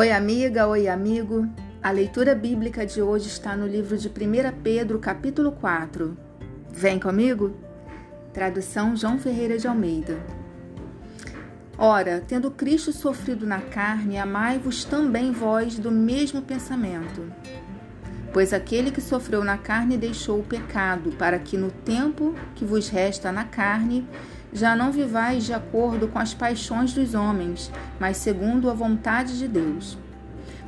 Oi, amiga, oi, amigo. A leitura bíblica de hoje está no livro de 1 Pedro, capítulo 4. Vem comigo? Tradução João Ferreira de Almeida. Ora, tendo Cristo sofrido na carne, amai-vos também vós do mesmo pensamento. Pois aquele que sofreu na carne deixou o pecado, para que no tempo que vos resta na carne, já não vivais de acordo com as paixões dos homens, mas segundo a vontade de Deus.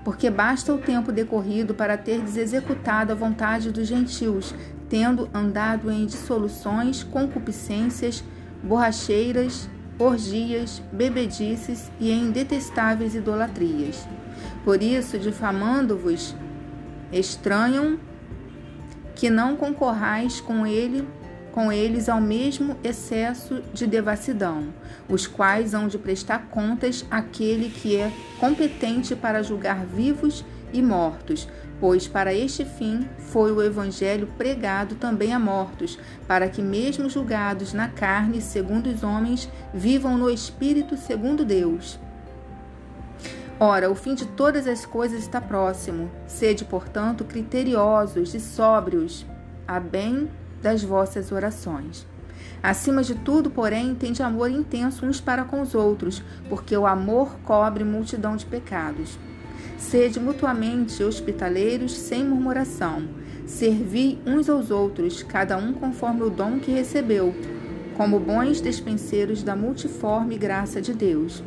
Porque basta o tempo decorrido para teres executado a vontade dos gentios, tendo andado em dissoluções, concupiscências, borracheiras, orgias, bebedices e em detestáveis idolatrias. Por isso, difamando-vos, estranham que não concorrais com ele com eles ao mesmo excesso de devassidão, os quais hão de prestar contas àquele que é competente para julgar vivos e mortos, pois para este fim foi o evangelho pregado também a mortos, para que mesmo julgados na carne segundo os homens, vivam no espírito segundo Deus. Ora, o fim de todas as coisas está próximo. Sede, portanto, criteriosos e sóbrios, a bem das vossas orações. Acima de tudo, porém, tende amor intenso uns para com os outros, porque o amor cobre multidão de pecados. Sede mutuamente hospitaleiros sem murmuração. Servi uns aos outros, cada um conforme o dom que recebeu, como bons despenseiros da multiforme graça de Deus.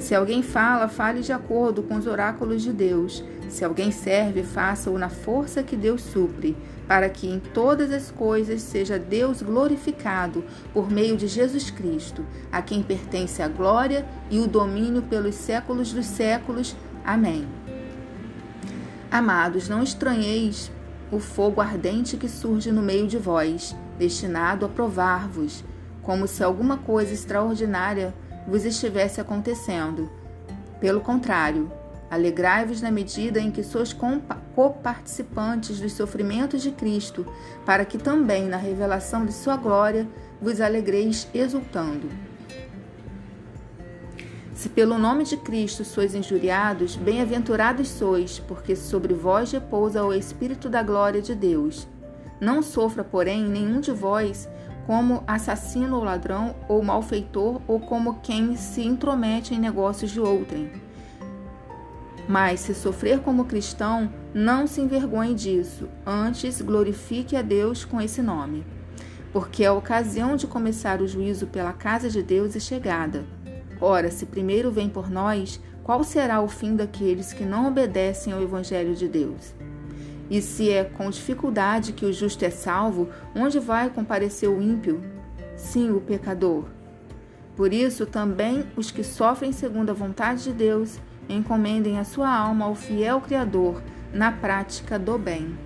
Se alguém fala, fale de acordo com os oráculos de Deus. Se alguém serve, faça-o na força que Deus supre, para que em todas as coisas seja Deus glorificado por meio de Jesus Cristo, a quem pertence a glória e o domínio pelos séculos dos séculos. Amém. Amados, não estranheis o fogo ardente que surge no meio de vós, destinado a provar-vos, como se alguma coisa extraordinária vos estivesse acontecendo. Pelo contrário, alegrai-vos na medida em que sois coparticipantes dos sofrimentos de Cristo, para que também na revelação de sua glória vos alegreis exultando. Se pelo nome de Cristo sois injuriados, bem-aventurados sois, porque sobre vós repousa o Espírito da glória de Deus. Não sofra, porém, nenhum de vós como assassino ou ladrão, ou malfeitor, ou como quem se intromete em negócios de outrem. Mas se sofrer como cristão, não se envergonhe disso, antes glorifique a Deus com esse nome. Porque a ocasião de começar o juízo pela casa de Deus é chegada. Ora, se primeiro vem por nós, qual será o fim daqueles que não obedecem ao Evangelho de Deus? E se é com dificuldade que o justo é salvo, onde vai comparecer o ímpio? Sim, o pecador. Por isso, também os que sofrem segundo a vontade de Deus encomendem a sua alma ao fiel Criador na prática do bem.